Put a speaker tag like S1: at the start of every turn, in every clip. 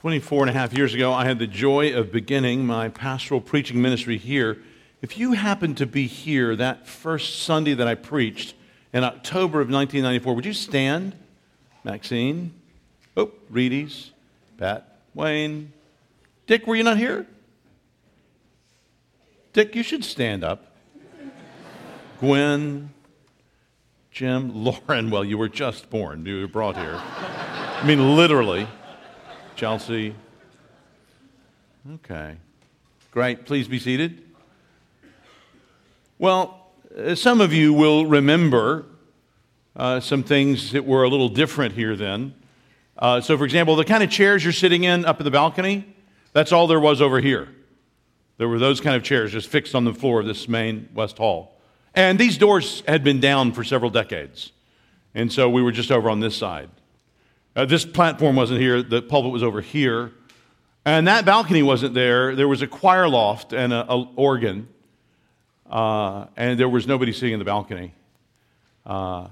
S1: 24 and a half years ago, I had the joy of beginning my pastoral preaching ministry here. If you happen to be here that first Sunday that I preached in October of 1994, would you stand? Maxine? Oh, Reedy's, Pat, Wayne. Dick, were you not here? Dick, you should stand up. Gwen, Jim, Lauren, well, you were just born. You were brought here. I mean, literally. Chelsea. Okay. Great. Please be seated. Well, uh, some of you will remember uh, some things that were a little different here then. Uh, so, for example, the kind of chairs you're sitting in up in the balcony, that's all there was over here. There were those kind of chairs just fixed on the floor of this main West Hall. And these doors had been down for several decades. And so we were just over on this side. Uh, this platform wasn't here, the pulpit was over here. And that balcony wasn't there. There was a choir loft and an organ, uh, and there was nobody sitting in the balcony. Uh,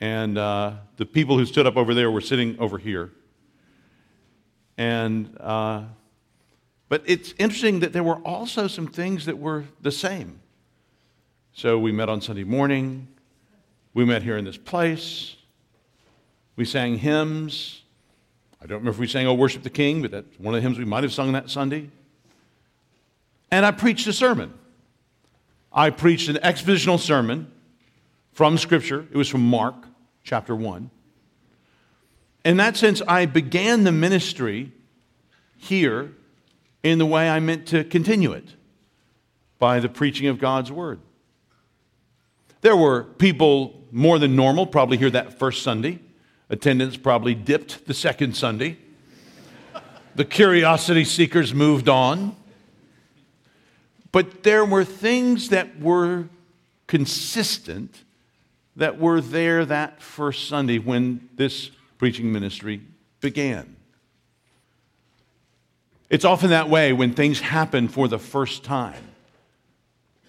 S1: and uh, the people who stood up over there were sitting over here. And, uh, but it's interesting that there were also some things that were the same. So we met on Sunday morning. We met here in this place. We sang hymns. I don't remember if we sang Oh Worship the King, but that's one of the hymns we might have sung that Sunday. And I preached a sermon. I preached an expositional sermon from Scripture. It was from Mark chapter 1. In that sense, I began the ministry here in the way I meant to continue it by the preaching of God's Word. There were people more than normal, probably here that first Sunday. Attendance probably dipped the second Sunday. The curiosity seekers moved on. But there were things that were consistent that were there that first Sunday when this preaching ministry began. It's often that way when things happen for the first time.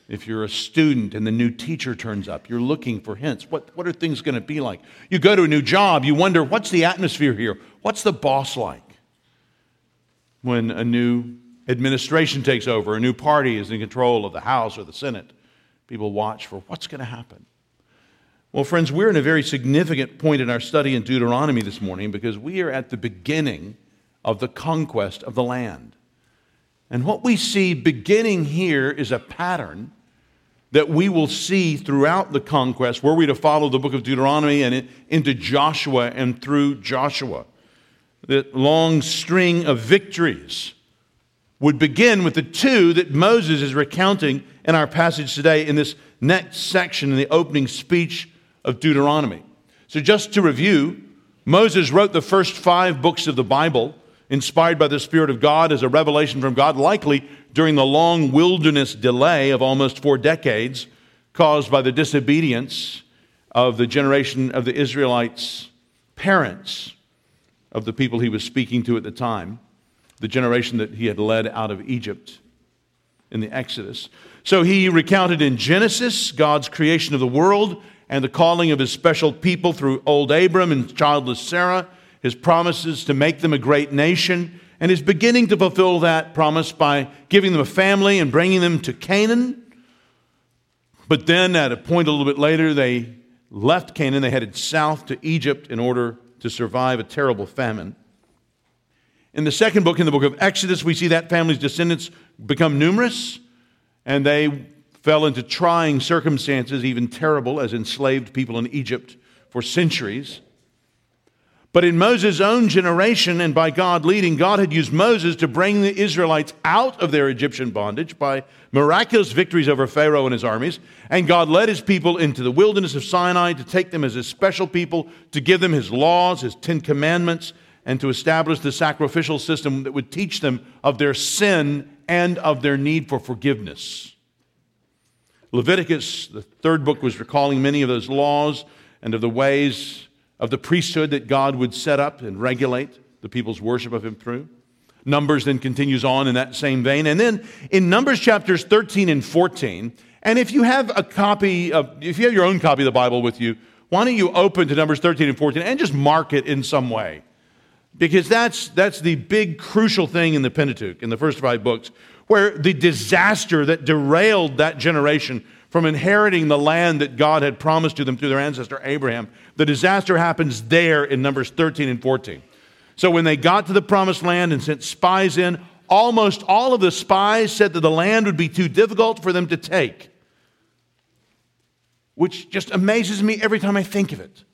S1: If you're a student and the new teacher turns up, you're looking for hints. What, what are things going to be like? You go to a new job, you wonder, what's the atmosphere here? What's the boss like? When a new administration takes over, a new party is in control of the House or the Senate, people watch for what's going to happen. Well, friends, we're in a very significant point in our study in Deuteronomy this morning because we are at the beginning of the conquest of the land. And what we see beginning here is a pattern that we will see throughout the conquest, were we to follow the book of Deuteronomy and into Joshua and through Joshua. That long string of victories would begin with the two that Moses is recounting in our passage today in this next section in the opening speech of Deuteronomy. So, just to review, Moses wrote the first five books of the Bible inspired by the Spirit of God as a revelation from God, likely during the long wilderness delay of almost four decades caused by the disobedience of the generation of the Israelites' parents of the people he was speaking to at the time, the generation that he had led out of Egypt in the Exodus. So he recounted in Genesis God's creation of the world and the calling of his special people through old Abram and childless Sarah his promises to make them a great nation, and is beginning to fulfill that promise by giving them a family and bringing them to Canaan. But then, at a point a little bit later, they left Canaan. They headed south to Egypt in order to survive a terrible famine. In the second book, in the book of Exodus, we see that family's descendants become numerous, and they fell into trying circumstances, even terrible, as enslaved people in Egypt for centuries. But in Moses' own generation, and by God leading, God had used Moses to bring the Israelites out of their Egyptian bondage by miraculous victories over Pharaoh and his armies. And God led his people into the wilderness of Sinai to take them as his special people, to give them his laws, his Ten Commandments, and to establish the sacrificial system that would teach them of their sin and of their need for forgiveness. Leviticus, the third book, was recalling many of those laws and of the ways of the priesthood that God would set up and regulate the people's worship of Him through. Numbers then continues on in that same vein. And then in Numbers chapters 13 and 14, and if you have a copy of, if you have your own copy of the Bible with you, why don't you open to Numbers 13 and 14 and just mark it in some way? because that's, that's the big crucial thing in the Pentateuch, in the first five books, where the disaster that derailed that generation from inheriting the land that God had promised to them through their ancestor Abraham, the disaster happens there in Numbers 13 and 14. So when they got to the promised land and sent spies in, almost all of the spies said that the land would be too difficult for them to take, which just amazes me every time I think of it.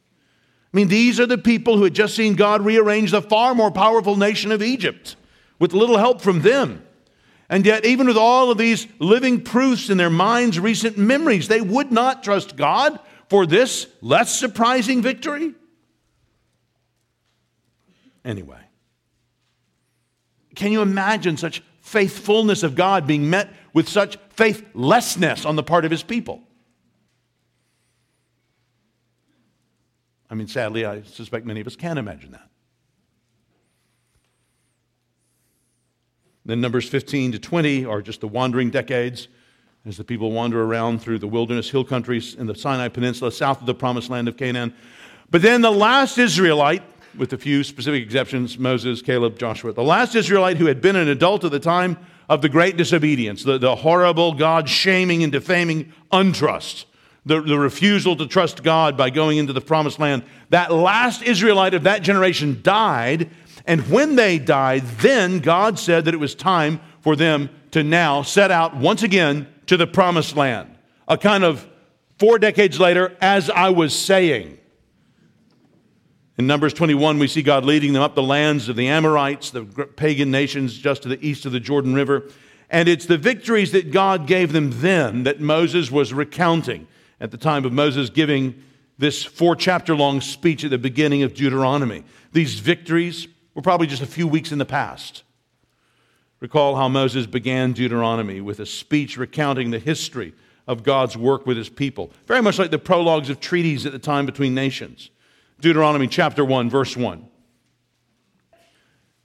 S1: I mean, these are the people who had just seen God rearrange the far more powerful nation of Egypt with little help from them. And yet, even with all of these living proofs in their minds, recent memories, they would not trust God for this less surprising victory. Anyway, can you imagine such faithfulness of God being met with such faithlessness on the part of his people? I mean, sadly, I suspect many of us can't imagine that. Then Numbers 15 to 20 are just the wandering decades as the people wander around through the wilderness hill countries in the Sinai Peninsula, south of the promised land of Canaan. But then the last Israelite, with a few specific exceptions Moses, Caleb, Joshua, the last Israelite who had been an adult at the time of the great disobedience, the, the horrible God shaming and defaming untrust the, the refusal to trust God by going into the promised land. That last Israelite of that generation died, and when they died, then God said that it was time for them to now set out once again to the promised land. A kind of four decades later, as I was saying. In Numbers 21, we see God leading them up the lands of the Amorites, the pagan nations just to the east of the Jordan River. And it's the victories that God gave them then that Moses was recounting at the time of Moses giving this four chapter long speech at the beginning of Deuteronomy. These victories were probably just a few weeks in the past. Recall how Moses began Deuteronomy with a speech recounting the history of God's work with his people, very much like the prologues of treaties at the time between nations. Deuteronomy chapter 1, verse 1.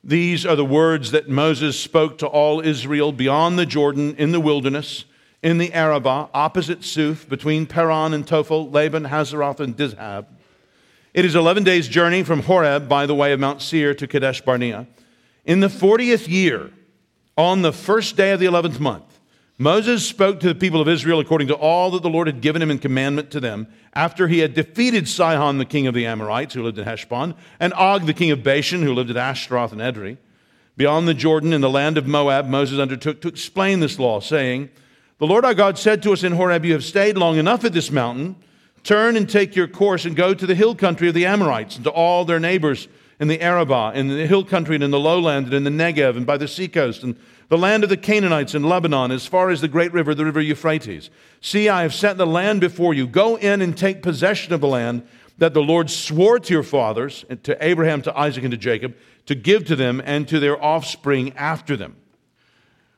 S1: These are the words that Moses spoke to all Israel beyond the Jordan in the wilderness in the Arabah, opposite Suph, between Paran and Tophel, Laban, Hazeroth, and Dizahab. It is 11 days' journey from Horeb by the way of Mount Seir to Kadesh Barnea. In the 40th year, on the first day of the 11th month, Moses spoke to the people of Israel according to all that the Lord had given him in commandment to them, after he had defeated Sihon, the king of the Amorites, who lived in Heshbon, and Og, the king of Bashan, who lived at Ashtaroth and Edrei. Beyond the Jordan, in the land of Moab, Moses undertook to explain this law, saying, the Lord our God said to us in Horeb, You have stayed long enough at this mountain. Turn and take your course and go to the hill country of the Amorites and to all their neighbors in the Arabah, in the hill country and in the lowland and in the Negev and by the seacoast and the land of the Canaanites in Lebanon as far as the great river, the river Euphrates. See, I have set the land before you. Go in and take possession of the land that the Lord swore to your fathers, to Abraham, to Isaac, and to Jacob, to give to them and to their offspring after them.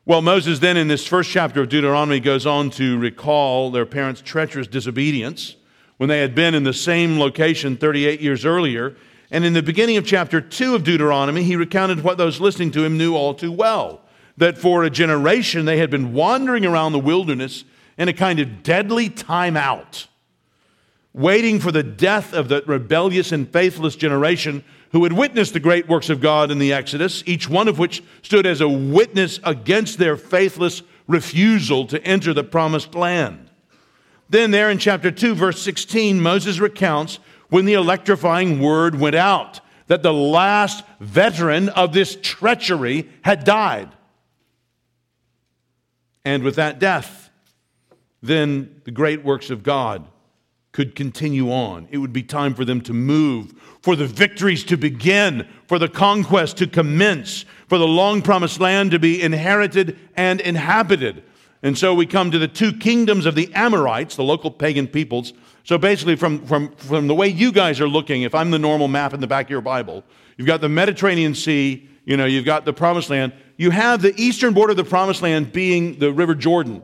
S1: Well, Moses then in this first chapter of Deuteronomy goes on to recall their parents' treacherous disobedience when they had been in the same location 38 years earlier. And in the beginning of chapter 2 of Deuteronomy, he recounted what those listening to him knew all too well that for a generation they had been wandering around the wilderness in a kind of deadly timeout, waiting for the death of the rebellious and faithless generation who had witnessed the great works of God in the Exodus, each one of which stood as a witness against their faithless refusal to enter the promised land. Then, there in chapter 2, verse 16, Moses recounts when the electrifying word went out that the last veteran of this treachery had died. And with that death, then the great works of God could continue on. It would be time for them to move, for the victories to begin, for the conquest to commence, for the long promised land to be inherited and inhabited. And so we come to the two kingdoms of the Amorites, the local pagan peoples. So basically, from, from, from the way you guys are looking, if I'm the normal map in the back of your Bible, you've got the Mediterranean Sea, you know, you've got the promised land. You have the eastern border of the promised land being the River Jordan.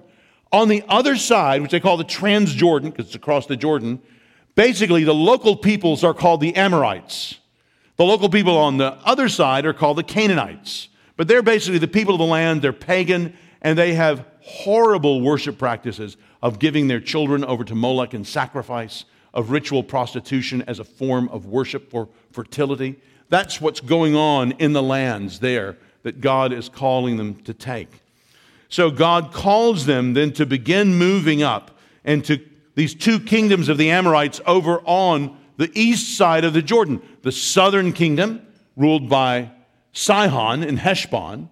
S1: On the other side, which they call the Transjordan, because it's across the Jordan, basically the local peoples are called the Amorites. The local people on the other side are called the Canaanites. But they're basically the people of the land, they're pagan, and they have horrible worship practices of giving their children over to Moloch in sacrifice, of ritual prostitution as a form of worship for fertility. That's what's going on in the lands there that God is calling them to take. So God calls them then to begin moving up and to these two kingdoms of the Amorites over on the east side of the Jordan. The southern kingdom, ruled by Sihon and Heshbon,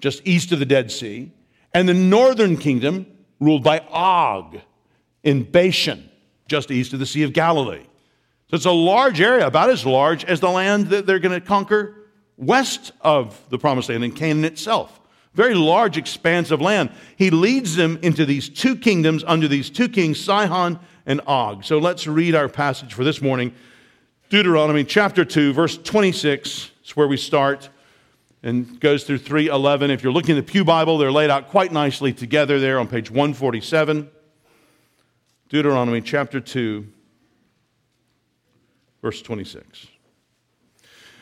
S1: just east of the Dead Sea, and the northern kingdom, ruled by Og in Bashan, just east of the Sea of Galilee. So it's a large area, about as large as the land that they're going to conquer west of the promised land in Canaan itself. Very large expanse of land. He leads them into these two kingdoms under these two kings, Sihon and Og. So let's read our passage for this morning. Deuteronomy chapter 2, verse 26 is where we start and goes through 311. If you're looking at the Pew Bible, they're laid out quite nicely together there on page 147. Deuteronomy chapter 2, verse 26.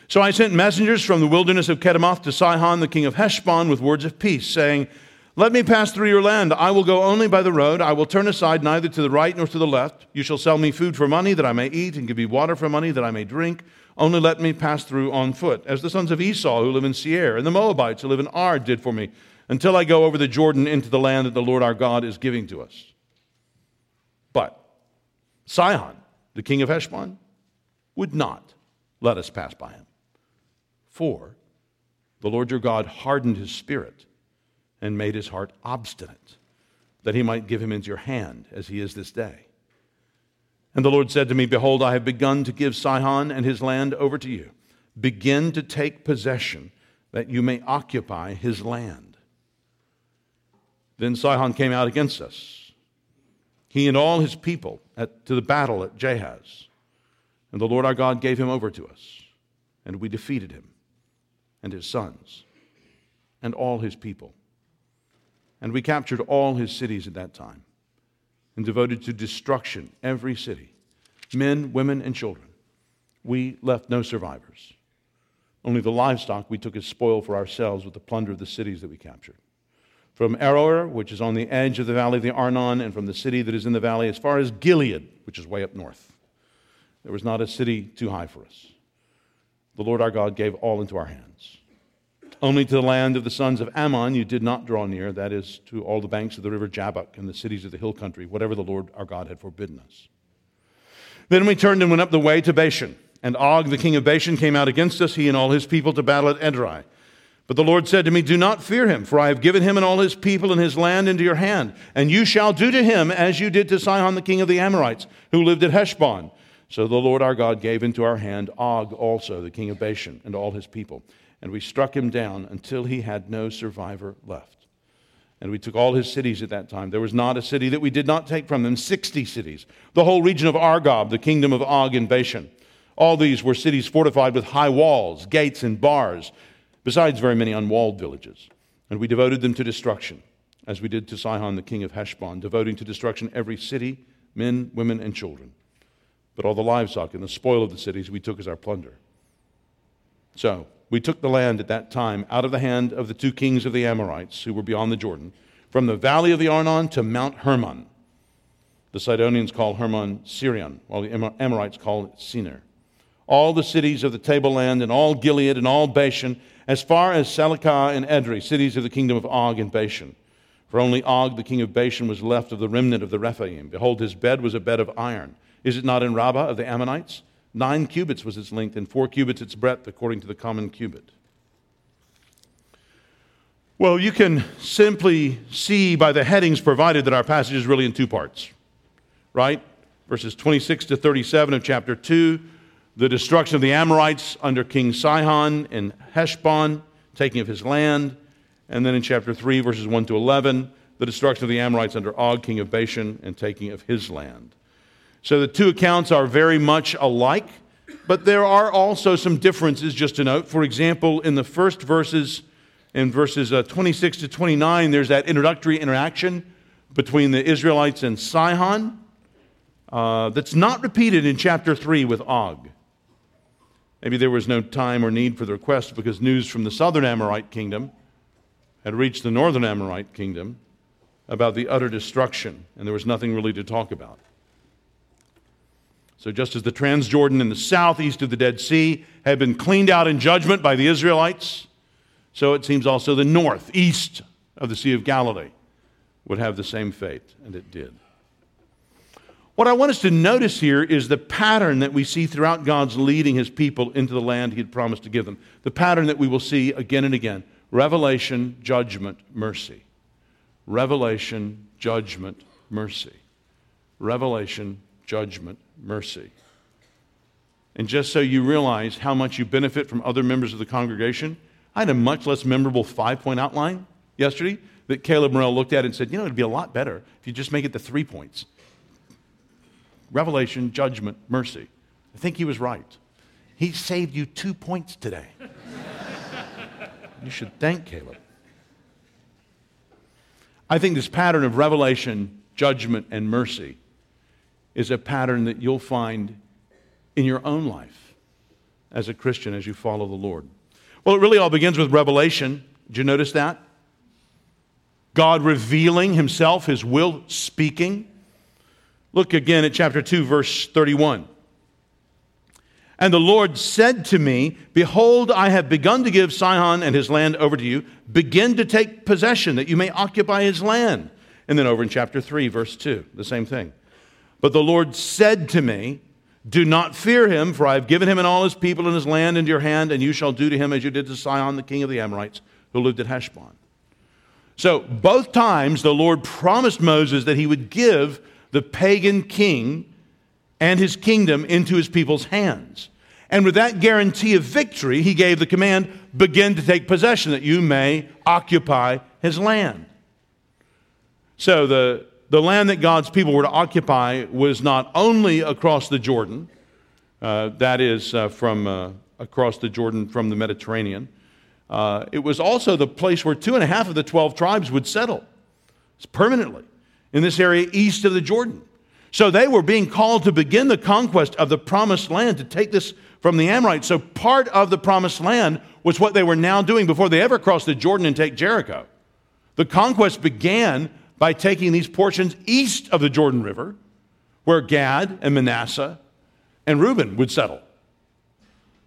S1: So I sent messengers from the wilderness of Kedemoth to Sihon, the king of Heshbon, with words of peace, saying, Let me pass through your land. I will go only by the road. I will turn aside neither to the right nor to the left. You shall sell me food for money that I may eat, and give me water for money that I may drink. Only let me pass through on foot, as the sons of Esau who live in Seir, and the Moabites who live in Ar did for me, until I go over the Jordan into the land that the Lord our God is giving to us. But Sihon, the king of Heshbon, would not let us pass by him. For the Lord your God hardened his spirit and made his heart obstinate, that he might give him into your hand, as he is this day. And the Lord said to me, Behold, I have begun to give Sihon and his land over to you. Begin to take possession, that you may occupy his land. Then Sihon came out against us, he and all his people, at, to the battle at Jahaz. And the Lord our God gave him over to us, and we defeated him and his sons and all his people. And we captured all his cities at that time and devoted to destruction every city men, women, and children. We left no survivors. Only the livestock we took as spoil for ourselves with the plunder of the cities that we captured. From Aroer, which is on the edge of the valley of the Arnon, and from the city that is in the valley as far as Gilead, which is way up north. There was not a city too high for us. The Lord our God gave all into our hands. Only to the land of the sons of Ammon you did not draw near, that is, to all the banks of the river Jabbok and the cities of the hill country, whatever the Lord our God had forbidden us. Then we turned and went up the way to Bashan, and Og, the king of Bashan, came out against us, he and all his people, to battle at Edrei. But the Lord said to me, Do not fear him, for I have given him and all his people and his land into your hand, and you shall do to him as you did to Sihon the king of the Amorites, who lived at Heshbon. So the Lord our God gave into our hand Og also, the king of Bashan, and all his people and we struck him down until he had no survivor left. And we took all his cities at that time. There was not a city that we did not take from them, 60 cities. The whole region of Argob, the kingdom of Og and Bashan. All these were cities fortified with high walls, gates, and bars, besides very many unwalled villages. And we devoted them to destruction, as we did to Sihon, the king of Heshbon, devoting to destruction every city, men, women, and children. But all the livestock and the spoil of the cities we took as our plunder. So, we took the land at that time out of the hand of the two kings of the Amorites who were beyond the Jordan, from the valley of the Arnon to Mount Hermon. The Sidonians call Hermon Sirion, while the Amorites call it Senir. All the cities of the tableland and all Gilead and all Bashan, as far as Salecah and Edrei, cities of the kingdom of Og and Bashan. For only Og, the king of Bashan, was left of the remnant of the Rephaim. Behold, his bed was a bed of iron. Is it not in Rabbah of the Ammonites? Nine cubits was its length, and four cubits its breadth, according to the common cubit. Well, you can simply see by the headings provided that our passage is really in two parts, right? Verses 26 to 37 of chapter 2, the destruction of the Amorites under King Sihon in Heshbon, taking of his land. And then in chapter 3, verses 1 to 11, the destruction of the Amorites under Og, king of Bashan, and taking of his land. So the two accounts are very much alike, but there are also some differences, just to note. For example, in the first verses, in verses uh, 26 to 29, there's that introductory interaction between the Israelites and Sihon uh, that's not repeated in chapter 3 with Og. Maybe there was no time or need for the request because news from the southern Amorite kingdom had reached the northern Amorite kingdom about the utter destruction, and there was nothing really to talk about. So, just as the Transjordan in the southeast of the Dead Sea, had been cleaned out in judgment by the Israelites, so it seems also the northeast of the Sea of Galilee, would have the same fate, and it did. What I want us to notice here is the pattern that we see throughout God's leading his people into the land he had promised to give them. The pattern that we will see again and again revelation, judgment, mercy. Revelation, judgment, mercy. Revelation, judgment, mercy. And just so you realize how much you benefit from other members of the congregation, I had a much less memorable five point outline yesterday that Caleb Morrell looked at and said, you know, it'd be a lot better if you just make it the three points revelation, judgment, mercy. I think he was right. He saved you two points today. you should thank Caleb. I think this pattern of revelation, judgment, and mercy is a pattern that you'll find in your own life as a Christian as you follow the Lord. Well, it really all begins with revelation. Did you notice that? God revealing himself, his will speaking. Look again at chapter 2, verse 31. And the Lord said to me, Behold, I have begun to give Sihon and his land over to you. Begin to take possession, that you may occupy his land. And then over in chapter 3, verse 2, the same thing. But the Lord said to me, Do not fear him, for I have given him and all his people and his land into your hand, and you shall do to him as you did to Sihon, the king of the Amorites, who lived at Heshbon. So, both times the Lord promised Moses that he would give the pagan king and his kingdom into his people's hands. And with that guarantee of victory, he gave the command begin to take possession, that you may occupy his land. So, the the land that God's people were to occupy was not only across the Jordan, uh, that is, uh, from uh, across the Jordan from the Mediterranean, uh, it was also the place where two and a half of the 12 tribes would settle permanently in this area east of the Jordan. So they were being called to begin the conquest of the promised land, to take this from the Amorites. So part of the promised land was what they were now doing before they ever crossed the Jordan and take Jericho. The conquest began by taking these portions east of the Jordan River, where Gad and Manasseh and Reuben would settle.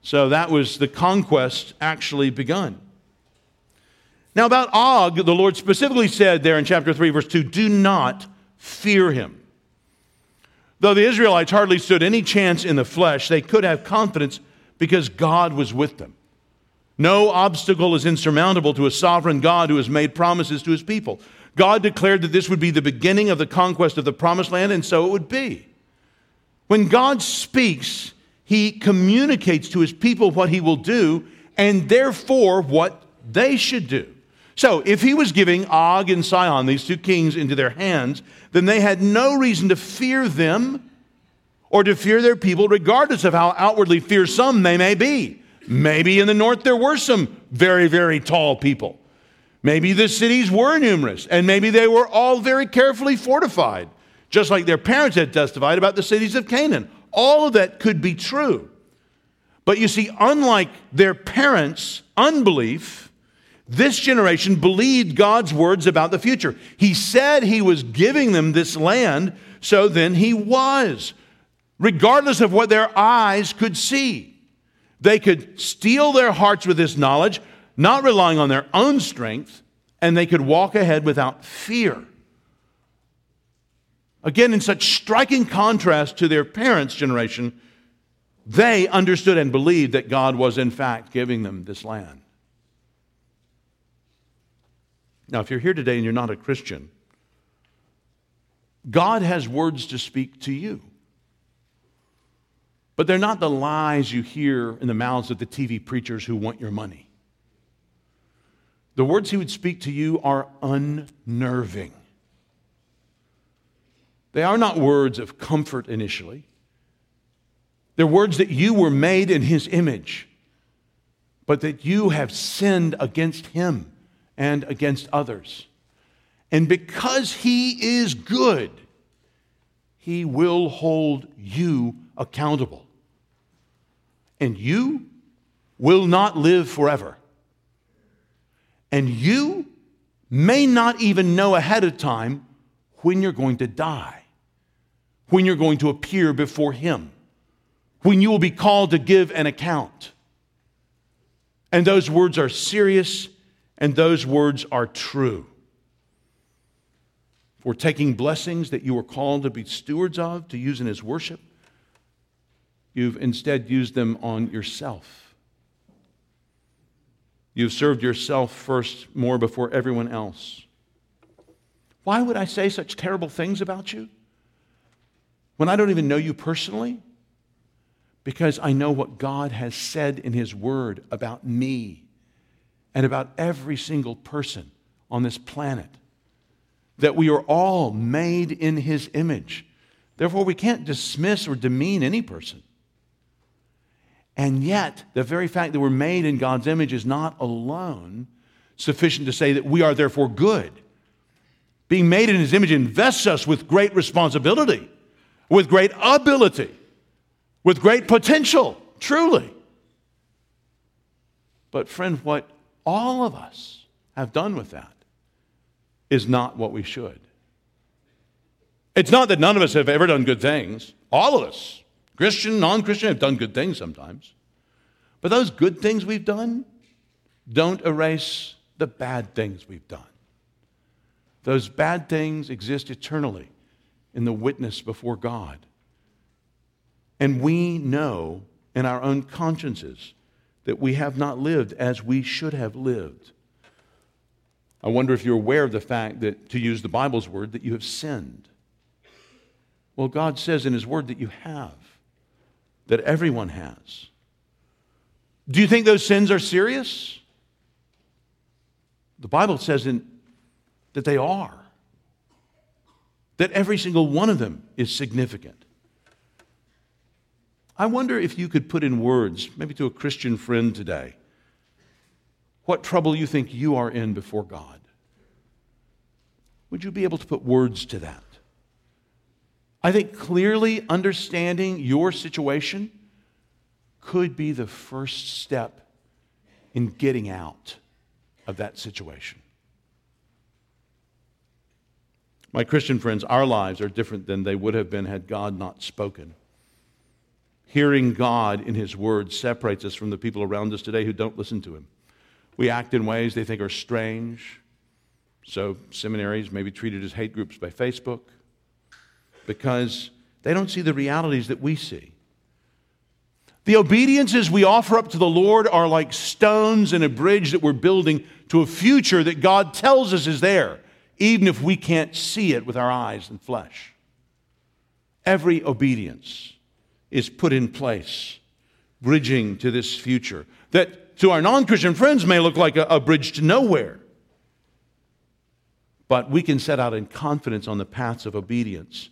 S1: So that was the conquest actually begun. Now, about Og, the Lord specifically said there in chapter 3, verse 2 do not fear him. Though the Israelites hardly stood any chance in the flesh, they could have confidence because God was with them. No obstacle is insurmountable to a sovereign God who has made promises to his people. God declared that this would be the beginning of the conquest of the promised land, and so it would be. When God speaks, he communicates to his people what he will do, and therefore what they should do. So, if he was giving Og and Sihon, these two kings, into their hands, then they had no reason to fear them or to fear their people, regardless of how outwardly fearsome they may be. Maybe in the north there were some very, very tall people. Maybe the cities were numerous, and maybe they were all very carefully fortified, just like their parents had testified about the cities of Canaan. All of that could be true. But you see, unlike their parents' unbelief, this generation believed God's words about the future. He said he was giving them this land, so then he was, regardless of what their eyes could see. They could steel their hearts with this knowledge, not relying on their own strength, and they could walk ahead without fear. Again, in such striking contrast to their parents' generation, they understood and believed that God was, in fact, giving them this land. Now, if you're here today and you're not a Christian, God has words to speak to you. But they're not the lies you hear in the mouths of the TV preachers who want your money. The words he would speak to you are unnerving. They are not words of comfort initially. They're words that you were made in his image, but that you have sinned against him and against others. And because he is good, he will hold you accountable. And you will not live forever. And you may not even know ahead of time when you're going to die, when you're going to appear before Him. when you will be called to give an account. And those words are serious and those words are true. For taking blessings that you were called to be stewards of, to use in His worship, you've instead used them on yourself. You've served yourself first more before everyone else. Why would I say such terrible things about you when I don't even know you personally? Because I know what God has said in His Word about me and about every single person on this planet. That we are all made in His image. Therefore, we can't dismiss or demean any person. And yet, the very fact that we're made in God's image is not alone sufficient to say that we are therefore good being made in his image invests us with great responsibility, with great ability, with great potential, truly. But, friend, what all of us have done with that is not what we should. It's not that none of us have ever done good things. All of us, Christian, non Christian, have done good things sometimes. But those good things we've done don't erase the bad things we've done. Those bad things exist eternally in the witness before God. And we know in our own consciences that we have not lived as we should have lived. I wonder if you're aware of the fact that, to use the Bible's word, that you have sinned. Well, God says in His word that you have, that everyone has. Do you think those sins are serious? The Bible says in that they are. That every single one of them is significant. I wonder if you could put in words, maybe to a Christian friend today, what trouble you think you are in before God. Would you be able to put words to that? I think clearly understanding your situation could be the first step in getting out of that situation. My Christian friends, our lives are different than they would have been had God not spoken. Hearing God in His Word separates us from the people around us today who don't listen to Him. We act in ways they think are strange. So, seminaries may be treated as hate groups by Facebook because they don't see the realities that we see. The obediences we offer up to the Lord are like stones in a bridge that we're building to a future that God tells us is there even if we can't see it with our eyes and flesh. Every obedience is put in place, bridging to this future that to our non Christian friends may look like a, a, bridge to nowhere. But we can set out in confidence on the paths of obedience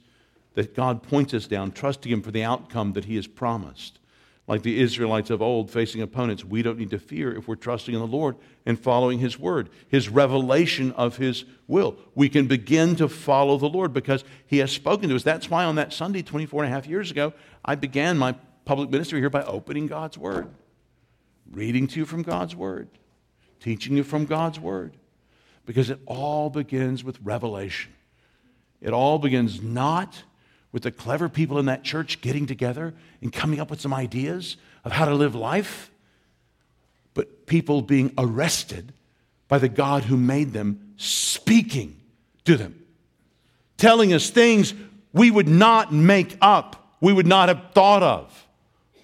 S1: that God points us down, trusting Him for the outcome that He has promised. Like the Israelites of old facing opponents, we don't need to fear if we're trusting in the Lord and following His word, His revelation of His will. We can begin to follow the Lord because He has spoken to us. That's why on that Sunday, 24 and a half years ago, I began my public ministry here by opening God's word, reading to you from God's word, teaching you from God's word, because it all begins with revelation. It all begins not with the clever people in that church getting together and coming up with some ideas of how to live life, but people being arrested by the God who made them, speaking to them, telling us things we would not make up, we would not have thought of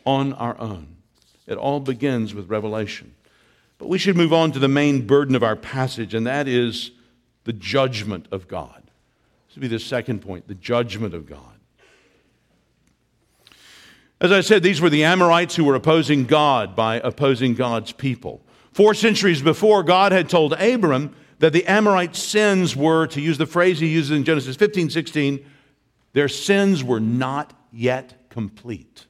S1: on our own. It all begins with revelation. But we should move on to the main burden of our passage, and that is the judgment of God. This would be the second point the judgment of God. As I said, these were the Amorites who were opposing God by opposing God's people. Four centuries before, God had told Abram that the Amorite sins were, to use the phrase he uses in Genesis 15 16, their sins were not yet complete.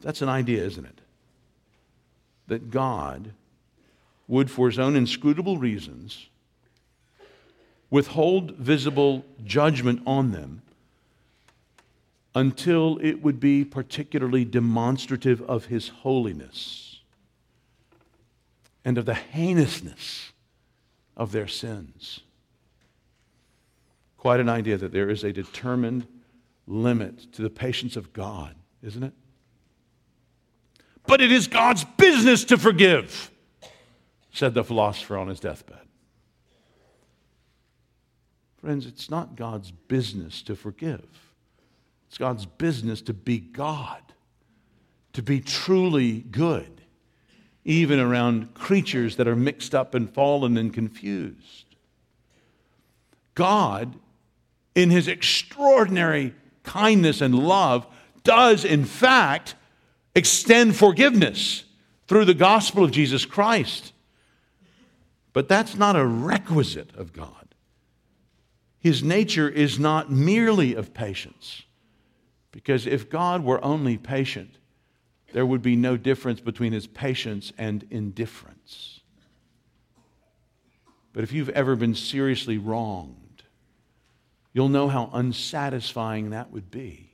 S1: That's an idea, isn't it? That God would, for his own inscrutable reasons, withhold visible judgment on them until it would be particularly demonstrative of his holiness and of the heinousness of their sins. Quite an idea that there is a determined limit to the patience of God isn't it? But it is God's business to forgive, said the philosopher on his deathbed. Friends, it's not God's business to forgive. It's God's business to be God, to be truly good, even around creatures that are mixed up and fallen and confused. God, in his extraordinary kindness and love, does in fact extend forgiveness through the gospel of Jesus Christ. But that's not a requisite of God. His nature is not merely of patience. Because if God were only patient, there would be no difference between his patience and indifference. But if you've ever been seriously wronged, you'll know how unsatisfying that would be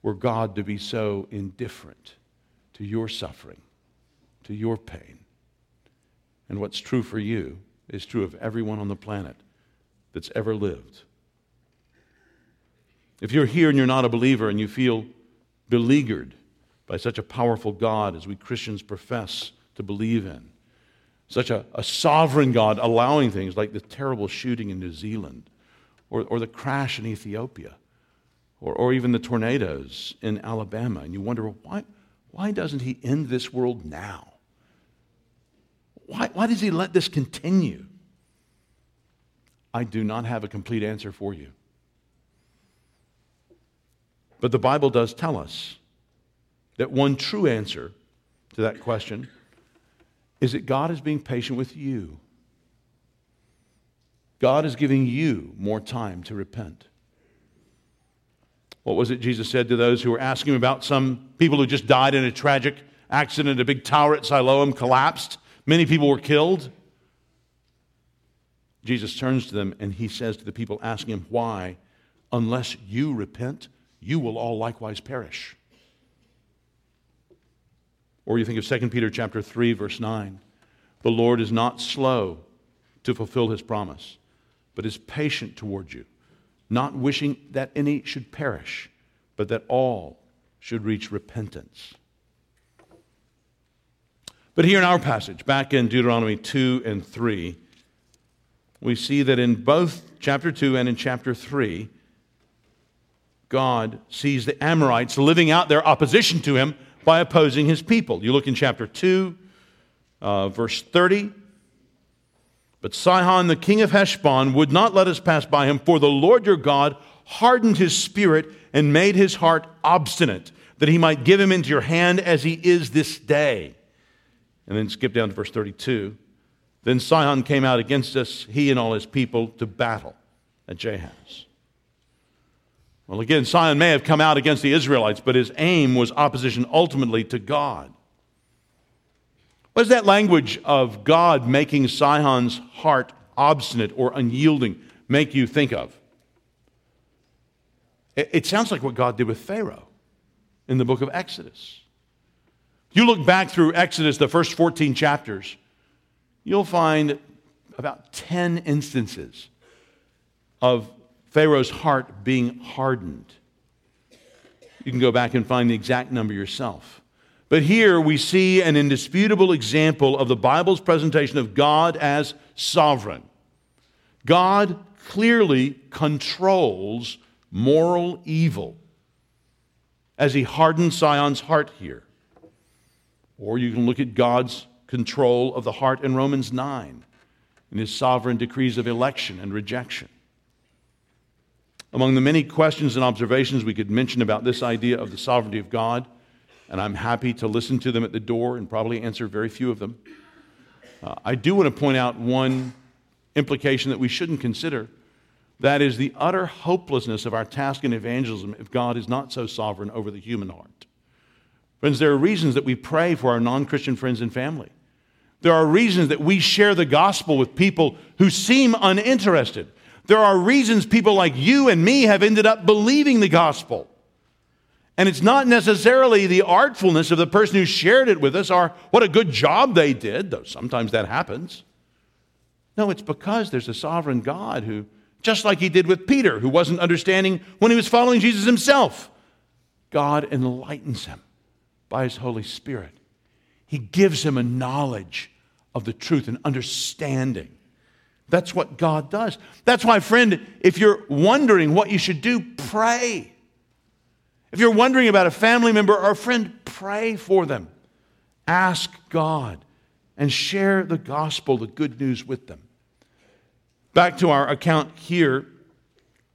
S1: were God to be so indifferent to your suffering, to your pain. And what's true for you is true of everyone on the planet that's ever lived. If you're here and you're not a believer and you feel beleaguered by such a powerful God as we Christians profess to believe in, such a, a sovereign God allowing things like the terrible shooting in New Zealand or, or the crash in Ethiopia or, or even the tornadoes in Alabama, and you wonder, why, why doesn't he end this world now? Why, why does he let this continue? I do not have a complete answer for you. But the Bible does tell us that one true answer to that question is that God is being patient with you. God is giving you more time to repent. What was it Jesus said to those who were asking about some people who just died in a tragic accident? A big tower at Siloam collapsed. Many people were killed. Jesus turns to them and he says to the people asking him, Why? Unless you repent, you will all likewise perish. Or you think of 2 Peter chapter 3 verse 9. The Lord is not slow to fulfill his promise, but is patient toward you, not wishing that any should perish, but that all should reach repentance. But here in our passage, back in Deuteronomy 2 and 3, we see that in both chapter 2 and in chapter 3, God sees the Amorites living out their opposition to him by opposing his people. You look in chapter 2, uh, verse 30. But Sihon, the king of Heshbon, would not let us pass by him, for the Lord your God hardened his spirit and made his heart obstinate, that he might give him into your hand as he is this day. And then skip down to verse 32. Then Sihon came out against us, he and all his people, to battle at Jahaz. Well, again, Sihon may have come out against the Israelites, but his aim was opposition ultimately to God. What does that language of God making Sihon's heart obstinate or unyielding make you think of? It sounds like what God did with Pharaoh in the book of Exodus. You look back through Exodus, the first 14 chapters, you'll find about 10 instances of Pharaoh's heart being hardened. You can go back and find the exact number yourself. But here we see an indisputable example of the Bible's presentation of God as sovereign. God clearly controls moral evil as he hardens Sihon's heart here. Or you can look at God's control of the heart in Romans 9 in his sovereign decrees of election and rejection. Among the many questions and observations we could mention about this idea of the sovereignty of God, and I'm happy to listen to them at the door and probably answer very few of them, uh, I do want to point out one implication that we shouldn't consider. That is the utter hopelessness of our task in evangelism if God is not so sovereign over the human heart. Friends, there are reasons that we pray for our non Christian friends and family. There are reasons that we share the gospel with people who seem uninterested. There are reasons people like you and me have ended up believing the gospel. And it's not necessarily the artfulness of the person who shared it with us or what a good job they did, though sometimes that happens. No, it's because there's a sovereign God who, just like he did with Peter, who wasn't understanding when he was following Jesus himself. God enlightens him by his Holy Spirit. He gives him a knowledge of the truth and understanding. That's what God does. That's why, friend, if you're wondering what you should do, pray. If you're wondering about a family member or a friend, pray for them. Ask God and share the gospel, the good news with them. Back to our account here.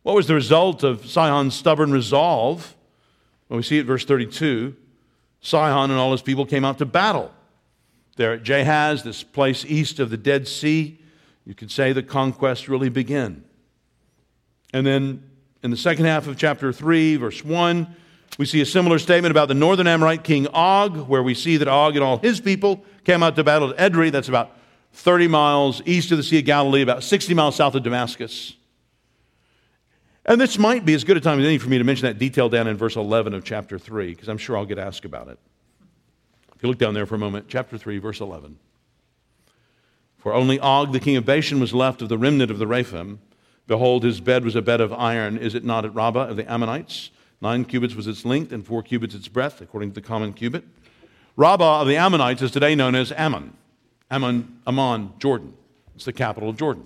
S1: What was the result of Sihon's stubborn resolve? Well, we see it verse 32. Sihon and all his people came out to battle. There at Jahaz, this place east of the Dead Sea, you could say the conquest really began. And then in the second half of chapter 3, verse 1, we see a similar statement about the northern Amorite king Og, where we see that Og and all his people came out to battle at Edrei. That's about 30 miles east of the Sea of Galilee, about 60 miles south of Damascus. And this might be as good a time as any for me to mention that detail down in verse 11 of chapter 3, because I'm sure I'll get asked about it. If you look down there for a moment, chapter 3, verse 11. For only Og, the king of Bashan, was left of the remnant of the Rephaim. Behold, his bed was a bed of iron. Is it not at Rabbah of the Ammonites? Nine cubits was its length, and four cubits its breadth, according to the common cubit. Rabbah of the Ammonites is today known as Ammon. Ammon, Amman, Jordan. It's the capital of Jordan.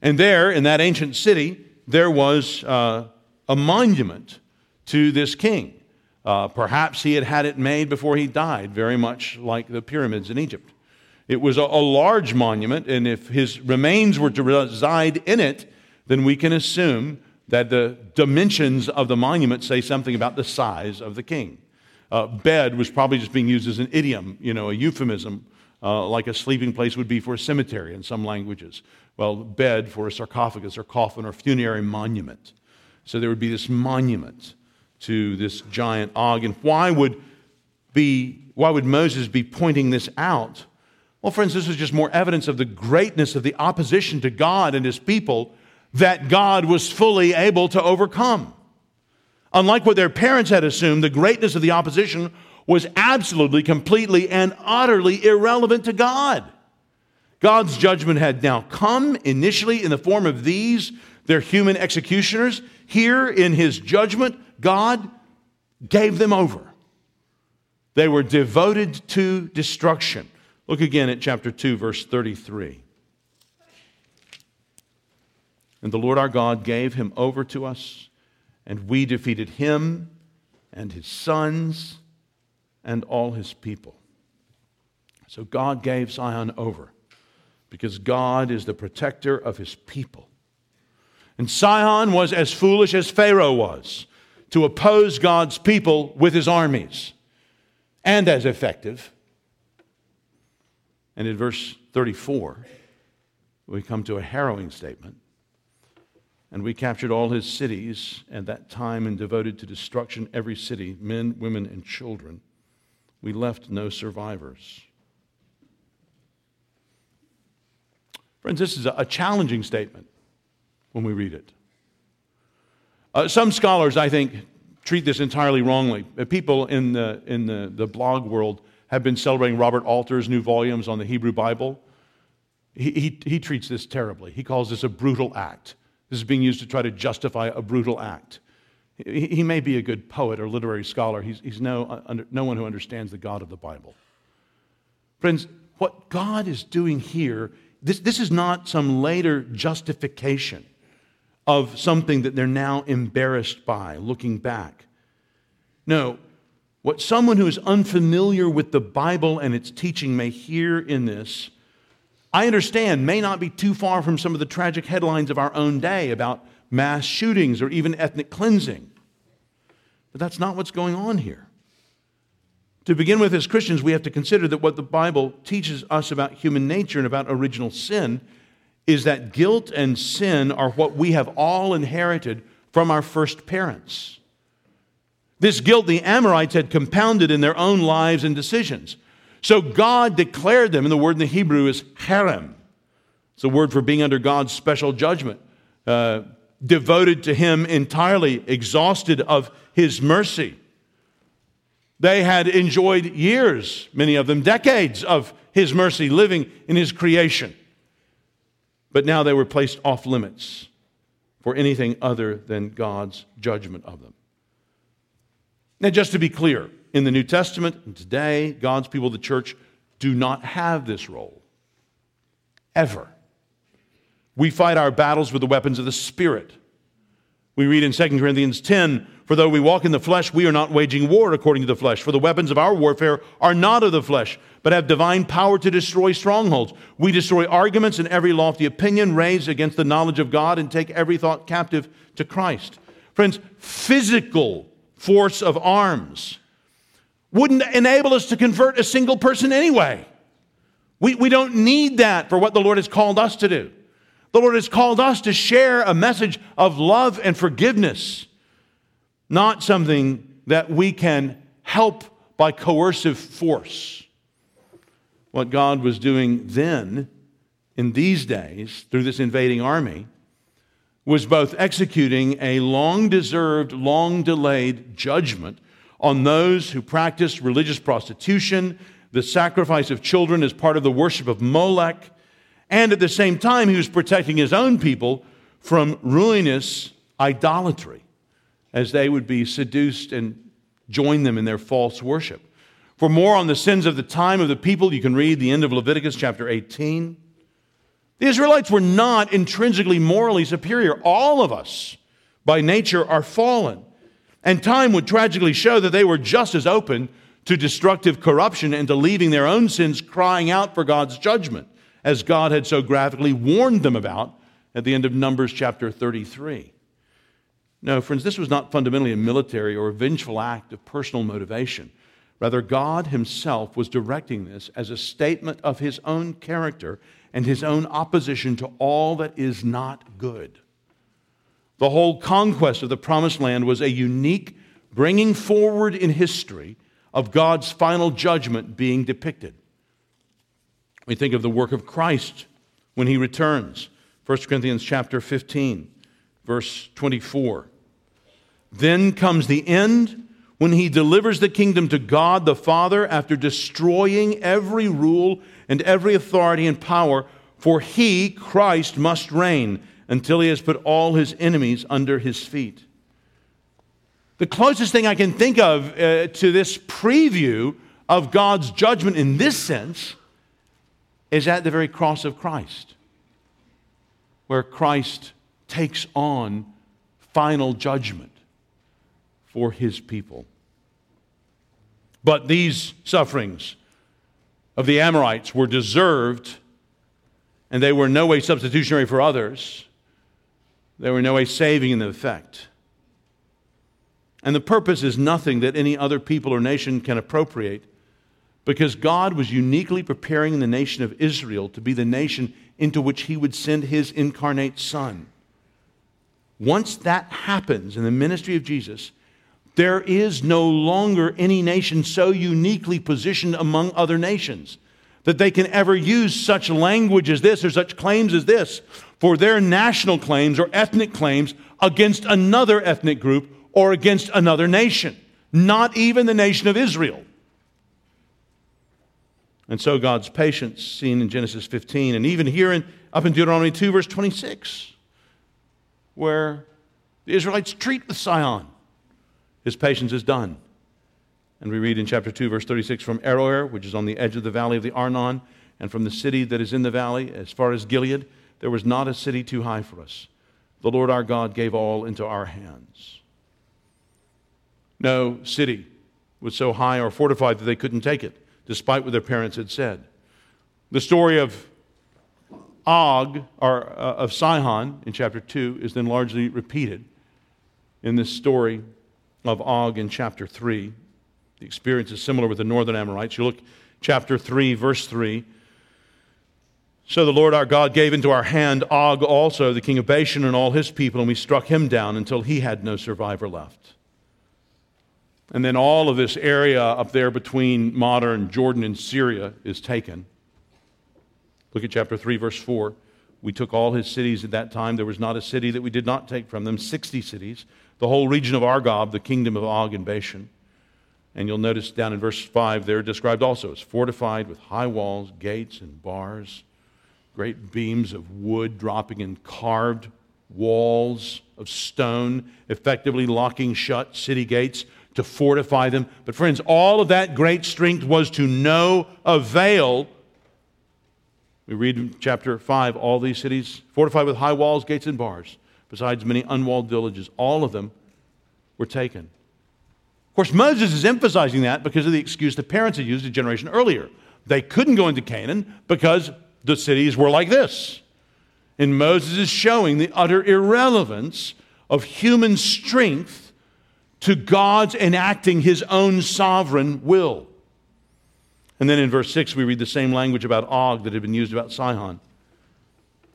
S1: And there, in that ancient city, there was uh, a monument to this king. Uh, perhaps he had had it made before he died, very much like the pyramids in Egypt. It was a, a large monument, and if his remains were to reside in it, then we can assume that the dimensions of the monument say something about the size of the king. Uh, bed was probably just being used as an idiom, you know, a euphemism, uh, like a sleeping place would be for a cemetery in some languages. Well, bed for a sarcophagus or coffin or funerary monument. So there would be this monument to this giant Og. And why would, be, why would Moses be pointing this out? Well, friends, this is just more evidence of the greatness of the opposition to God and his people that God was fully able to overcome. Unlike what their parents had assumed, the greatness of the opposition was absolutely, completely, and utterly irrelevant to God. God's judgment had now come initially in the form of these, their human executioners. Here in his judgment, God gave them over. They were devoted to destruction. Look again at chapter 2, verse 33. And the Lord our God gave him over to us, and we defeated him and his sons and all his people. So God gave Sihon over because God is the protector of his people. And Sihon was as foolish as Pharaoh was to oppose God's people with his armies, and as effective. And in verse 34, we come to a harrowing statement. And we captured all his cities at that time and devoted to destruction every city, men, women, and children. We left no survivors. Friends, this is a challenging statement when we read it. Uh, some scholars, I think, treat this entirely wrongly. People in, the, in the, the blog world have been celebrating Robert Alter's new volumes on the Hebrew Bible. He, he, he treats this terribly. He calls this a brutal act. This is being used to try to justify a brutal act. He, he may be a good poet or literary scholar. He's, he's no, uh, under, no one who understands the God of the Bible. Friends, what God is doing here, this, this is not some later justification of something that they're now embarrassed by looking back. No, what someone who is unfamiliar with the Bible and its teaching may hear in this, I understand, may not be too far from some of the tragic headlines of our own day about mass shootings or even ethnic cleansing. But that's not what's going on here. To begin with, as Christians, we have to consider that what the Bible teaches us about human nature and about original sin is that guilt and sin are what we have all inherited from our first parents. This guilt the Amorites had compounded in their own lives and decisions. So God declared them, and the word in the Hebrew is herem. It's a word for being under God's special judgment, uh, devoted to Him entirely, exhausted of His mercy. They had enjoyed years, many of them decades, of His mercy, living in His creation. But now they were placed off limits for anything other than God's judgment of them. Now, just to be clear, in the New Testament and today, God's people, the church, do not have this role. Ever. We fight our battles with the weapons of the Spirit. We read in 2 Corinthians 10 For though we walk in the flesh, we are not waging war according to the flesh. For the weapons of our warfare are not of the flesh, but have divine power to destroy strongholds. We destroy arguments and every lofty opinion raised against the knowledge of God and take every thought captive to Christ. Friends, physical force of arms wouldn't enable us to convert a single person anyway. We, we don't need that for what the Lord has called us to do. The Lord has called us to share a message of love and forgiveness, not something that we can help by coercive force. What God was doing then, in these days, through this invading army, was both executing a long deserved, long delayed judgment on those who practiced religious prostitution, the sacrifice of children as part of the worship of Molech, and at the same time, he was protecting his own people from ruinous idolatry as they would be seduced and join them in their false worship. For more on the sins of the time of the people, you can read the end of Leviticus chapter 18. The Israelites were not intrinsically morally superior. All of us, by nature, are fallen. And time would tragically show that they were just as open to destructive corruption and to leaving their own sins crying out for God's judgment, as God had so graphically warned them about at the end of Numbers chapter 33. No, friends, this was not fundamentally a military or a vengeful act of personal motivation. Rather, God Himself was directing this as a statement of His own character and His own opposition to all that is not good. The whole conquest of the promised land was a unique bringing forward in history of God's final judgment being depicted. We think of the work of Christ when he returns. 1 Corinthians chapter 15, verse 24. Then comes the end when he delivers the kingdom to God the Father after destroying every rule and every authority and power, for he, Christ, must reign until he has put all his enemies under his feet. The closest thing I can think of uh, to this preview of God's judgment in this sense is at the very cross of Christ, where Christ takes on final judgment for his people. But these sufferings of the Amorites were deserved, and they were no way substitutionary for others. They were no way saving in the effect. And the purpose is nothing that any other people or nation can appropriate because God was uniquely preparing the nation of Israel to be the nation into which he would send his incarnate son. Once that happens in the ministry of Jesus, there is no longer any nation so uniquely positioned among other nations that they can ever use such language as this or such claims as this for their national claims or ethnic claims against another ethnic group or against another nation, not even the nation of Israel. And so God's patience, seen in Genesis 15, and even here in, up in Deuteronomy 2, verse 26, where the Israelites treat with Sihon, his patience is done. And we read in chapter 2, verse 36 from Aroer, which is on the edge of the valley of the Arnon, and from the city that is in the valley, as far as Gilead, there was not a city too high for us. The Lord our God gave all into our hands. No city was so high or fortified that they couldn't take it, despite what their parents had said. The story of Og, or uh, of Sihon in chapter 2, is then largely repeated in this story of Og in chapter 3. The experience is similar with the northern Amorites. You look chapter 3, verse 3. So the Lord our God gave into our hand Og also, the king of Bashan, and all his people, and we struck him down until he had no survivor left. And then all of this area up there between modern Jordan and Syria is taken. Look at chapter 3, verse 4. We took all his cities at that time. There was not a city that we did not take from them, 60 cities, the whole region of Argob, the kingdom of Og and Bashan. And you'll notice down in verse 5, they're described also as fortified with high walls, gates, and bars great beams of wood dropping in carved walls of stone, effectively locking shut city gates to fortify them. But, friends, all of that great strength was to no avail. We read in chapter 5 all these cities fortified with high walls, gates, and bars, besides many unwalled villages. All of them were taken. Of course, Moses is emphasizing that because of the excuse the parents had used a generation earlier. They couldn't go into Canaan because the cities were like this. And Moses is showing the utter irrelevance of human strength to God's enacting his own sovereign will. And then in verse 6, we read the same language about Og that had been used about Sihon.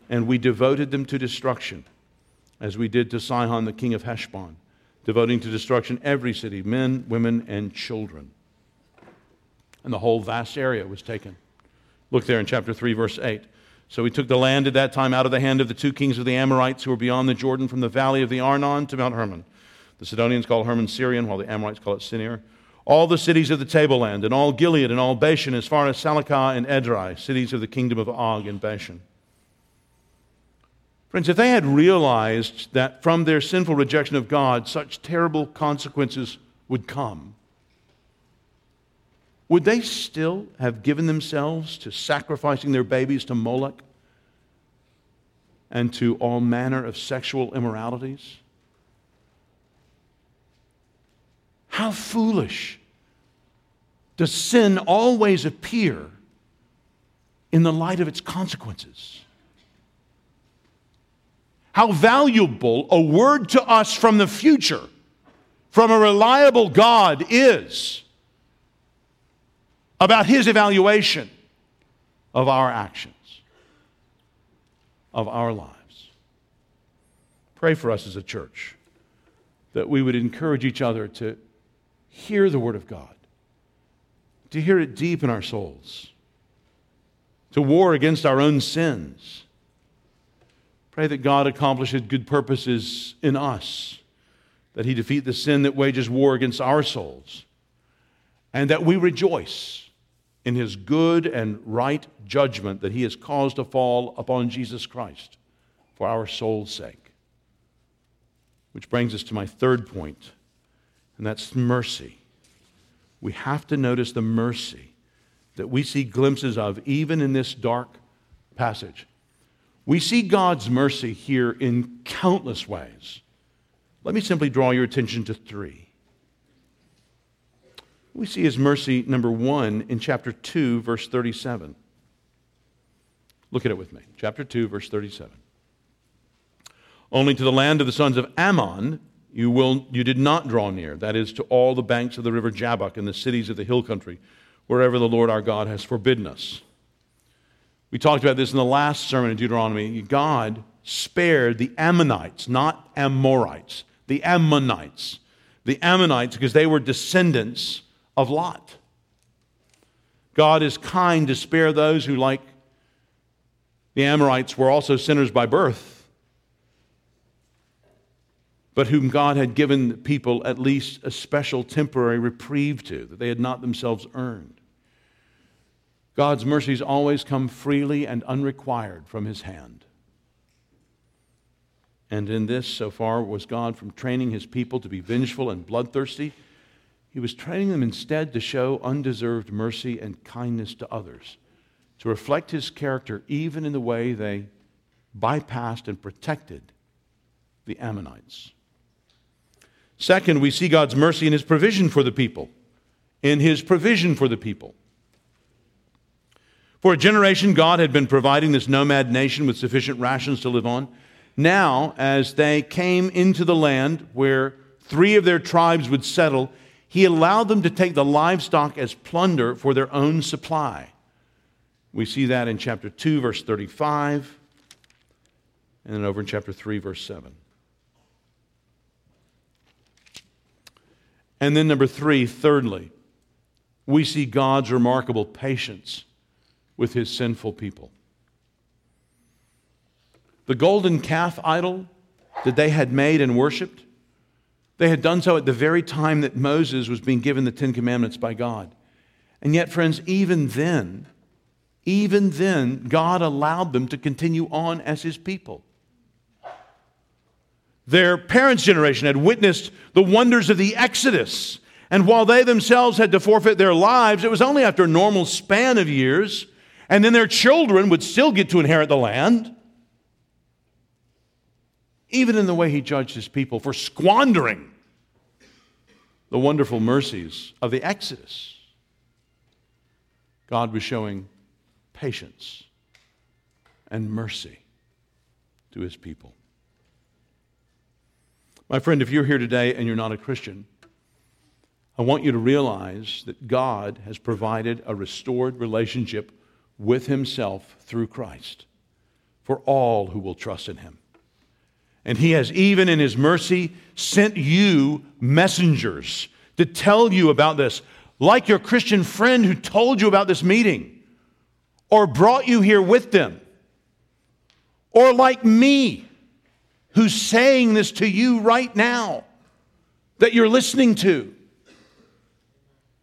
S1: And we devoted them to destruction, as we did to Sihon, the king of Heshbon, devoting to destruction every city, men, women, and children. And the whole vast area was taken. Look there in chapter 3, verse 8. So he took the land at that time out of the hand of the two kings of the Amorites who were beyond the Jordan from the valley of the Arnon to Mount Hermon. The Sidonians call Hermon Sirion, while the Amorites call it Sinir. All the cities of the tableland, and all Gilead, and all Bashan, as far as Salecah and Edrei, cities of the kingdom of Og and Bashan. Friends, if they had realized that from their sinful rejection of God, such terrible consequences would come, would they still have given themselves to sacrificing their babies to Moloch and to all manner of sexual immoralities? How foolish does sin always appear in the light of its consequences? How valuable a word to us from the future, from a reliable God, is about his evaluation of our actions, of our lives. Pray for us as a church that we would encourage each other to hear the Word of God, to hear it deep in our souls, to war against our own sins. Pray that God accomplishes good purposes in us, that He defeat the sin that wages war against our souls, and that we rejoice in his good and right judgment that he has caused to fall upon Jesus Christ for our soul's sake. Which brings us to my third point, and that's mercy. We have to notice the mercy that we see glimpses of even in this dark passage. We see God's mercy here in countless ways. Let me simply draw your attention to three. We see his mercy, number one, in chapter 2, verse 37. Look at it with me. Chapter 2, verse 37. Only to the land of the sons of Ammon you, will, you did not draw near, that is, to all the banks of the river Jabbok and the cities of the hill country, wherever the Lord our God has forbidden us. We talked about this in the last sermon in Deuteronomy. God spared the Ammonites, not Amorites, the Ammonites. The Ammonites, because they were descendants of Lot. God is kind to spare those who, like the Amorites, were also sinners by birth, but whom God had given people at least a special temporary reprieve to, that they had not themselves earned. God's mercies always come freely and unrequired from his hand. And in this, so far, was God from training his people to be vengeful and bloodthirsty he was training them instead to show undeserved mercy and kindness to others, to reflect his character even in the way they bypassed and protected the Ammonites. Second, we see God's mercy in his provision for the people. In his provision for the people. For a generation, God had been providing this nomad nation with sufficient rations to live on. Now, as they came into the land where three of their tribes would settle, he allowed them to take the livestock as plunder for their own supply. We see that in chapter 2, verse 35, and then over in chapter 3, verse 7. And then, number three, thirdly, we see God's remarkable patience with his sinful people. The golden calf idol that they had made and worshiped they had done so at the very time that Moses was being given the Ten Commandments by God. And yet, friends, even then, even then, God allowed them to continue on as his people. Their parents' generation had witnessed the wonders of the Exodus And while they themselves had to forfeit their lives, it was only after a normal span of years, and then their children would still get to inherit the land. Even in the way he judged his people for squandering the wonderful mercies of the Exodus, God was showing patience and mercy to his people. My friend, if you're here today and you're not a Christian, I want you to realize that God has provided a restored relationship with Himself through Christ for all who will trust in Him. And He has, even in His mercy, sent you messengers to tell you about this, like your Christian friend who told you about this meeting or brought you here with them, or like me who's saying this to you right now that you're listening to.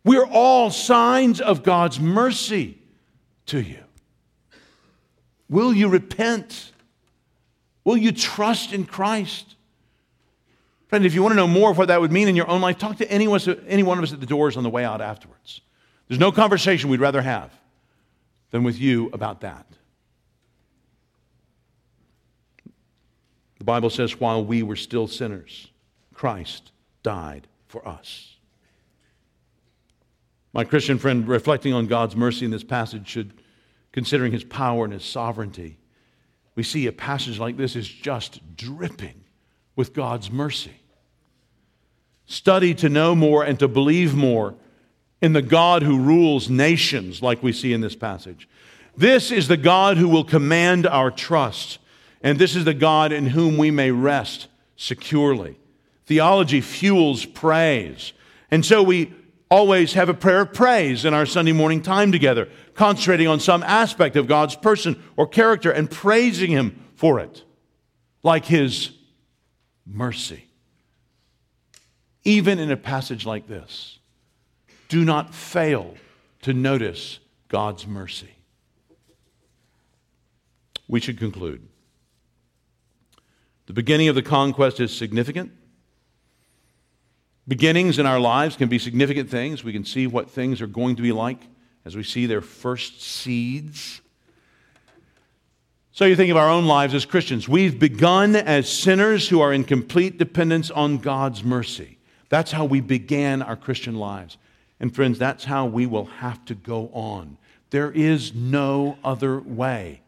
S1: We're all signs of God's mercy to you. Will you repent? Will you trust in Christ? Friend, if you want to know more of what that would mean in your own life, talk to any, any one of us at the doors on the way out afterwards. There's no conversation we'd rather have than with you about that. The Bible says, while we were still sinners, Christ died for us. My Christian friend, reflecting on God's mercy in this passage, should, considering his power and his sovereignty, we see a passage like this is just dripping with God's mercy. Study to know more and to believe more in the God who rules nations, like we see in this passage. This is the God who will command our trust and this is the God in whom we may rest securely. Theology fuels praise. And so we always have a prayer of praise in our Sunday morning time together, concentrating on some aspect of God's person or character and praising Him for it, like His mercy. Even in a passage like this, do not fail to notice God's mercy. We should conclude. The beginning of the conquest is significant. Beginnings in our lives can be significant things. We can see what things are going to be like as we see their first seeds. So you think of our own lives as Christians. We've begun as sinners who are in complete dependence on God's mercy. That's how we began our Christian lives. And friends, that's how we will have to go on. There is no other way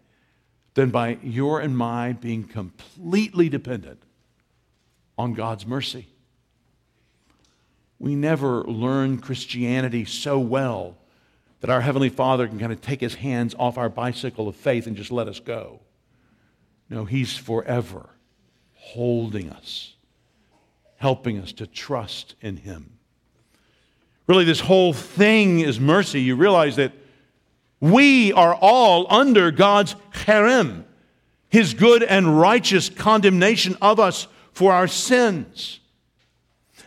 S1: than by your and my being completely dependent on God's mercy. We never learn Christianity so well that our Heavenly Father can kind of take his hands off our bicycle of faith and just let us go. No, He's forever holding us, helping us to trust in Him. Really, this whole thing is mercy. You realize that we are all under God's cherem, his good and righteous condemnation of us for our sins.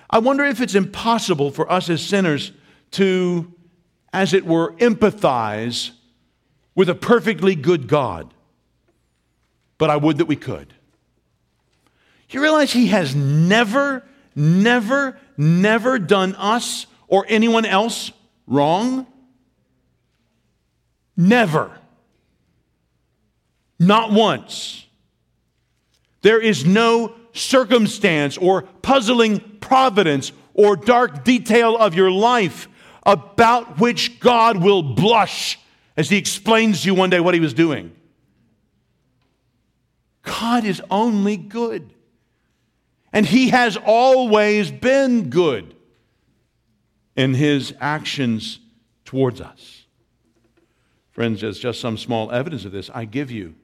S1: I wonder if it's impossible for us as sinners to, as it were, empathize with a perfectly good God. But I would that we could. You realize He has never, never, never done us or anyone else wrong? Never. Not once. There is no circumstance or puzzling providence or dark detail of your life about which God will blush as He explains to you one day what He was doing. God is only good. And He has always been good in His actions towards us. Friends, as just some small evidence of this, I give you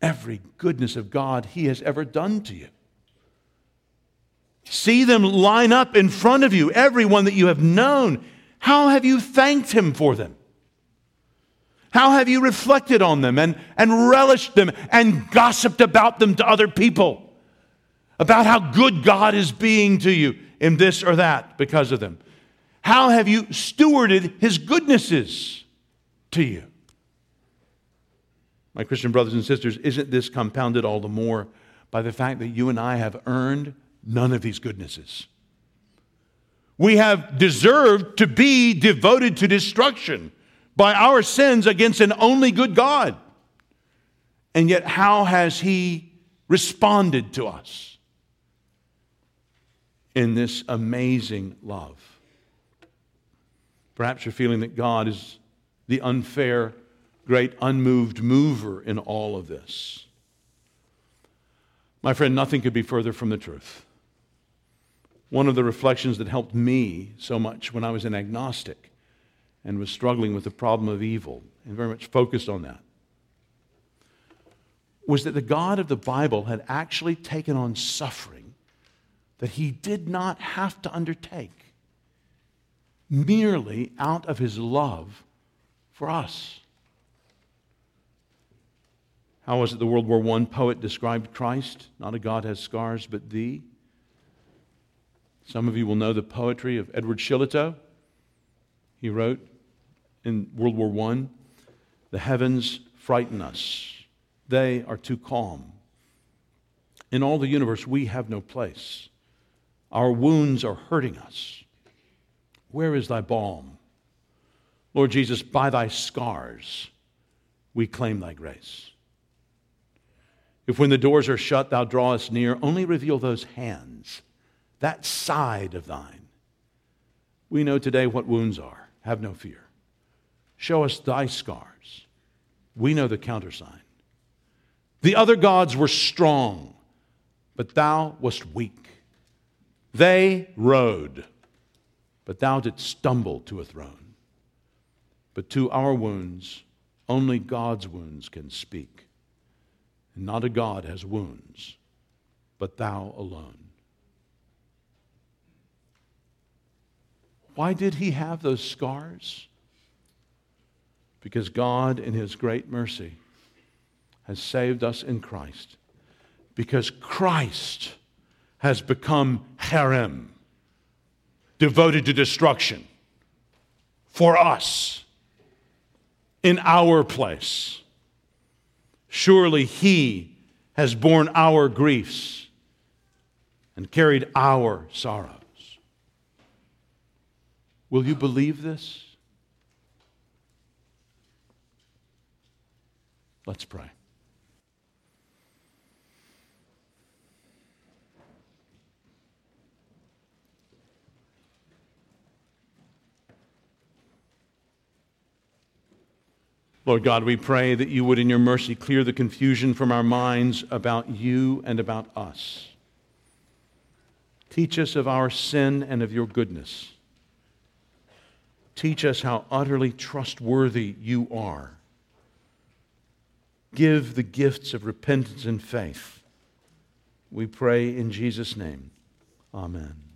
S1: every goodness of God He has ever done to you. See them line up in front of you, everyone that you have known. How have you thanked Him for them? How have you reflected on them and, and relished them and gossiped about them to other people? About how good God is being to you in this or that because of them? How have you stewarded His goodnesses? to you. My Christian brothers and sisters, isn't this compounded all the more by the fact that you and I have earned none of these goodnesses? We have deserved to be devoted to destruction by our sins against an only good God. And yet, how has He responded to us? In this amazing love. Perhaps you're feeling that God is the unfair, great, unmoved mover in all of this. My friend, nothing could be further from the truth. One of the reflections that helped me so much when I was an agnostic and was struggling with the problem of evil and very much focused on that was that the God of the Bible had actually taken on suffering that he did not have to undertake merely out of his love for us. How was it the World War I poet described Christ? Not a God has scars, but thee. Some of you will know the poetry of Edward Shillito. He wrote in World War I The heavens frighten us, they are too calm. In all the universe, we have no place. Our wounds are hurting us. Where is thy balm? Lord Jesus, by thy scars, we claim thy grace. If when the doors are shut, thou draw us near, only reveal those hands, that side of thine. We know today what wounds are. Have no fear. Show us thy scars. We know the countersign. The other gods were strong, but thou wast weak. They rode, but thou didst stumble to a throne. But to our wounds, only God's wounds can speak. And not a God has wounds, but thou alone. Why did he have those scars? Because God, in his great mercy, has saved us in Christ. Because Christ has become herem, devoted to destruction, for us, in our place. Surely he has borne our griefs and carried our sorrows. Will you believe this? Let's pray. Lord God, we pray that you would, in your mercy, clear the confusion from our minds about you and about us. Teach us of our sin and of your goodness. Teach us how utterly trustworthy you are. Give the gifts of repentance and faith. We pray in Jesus' name. Amen.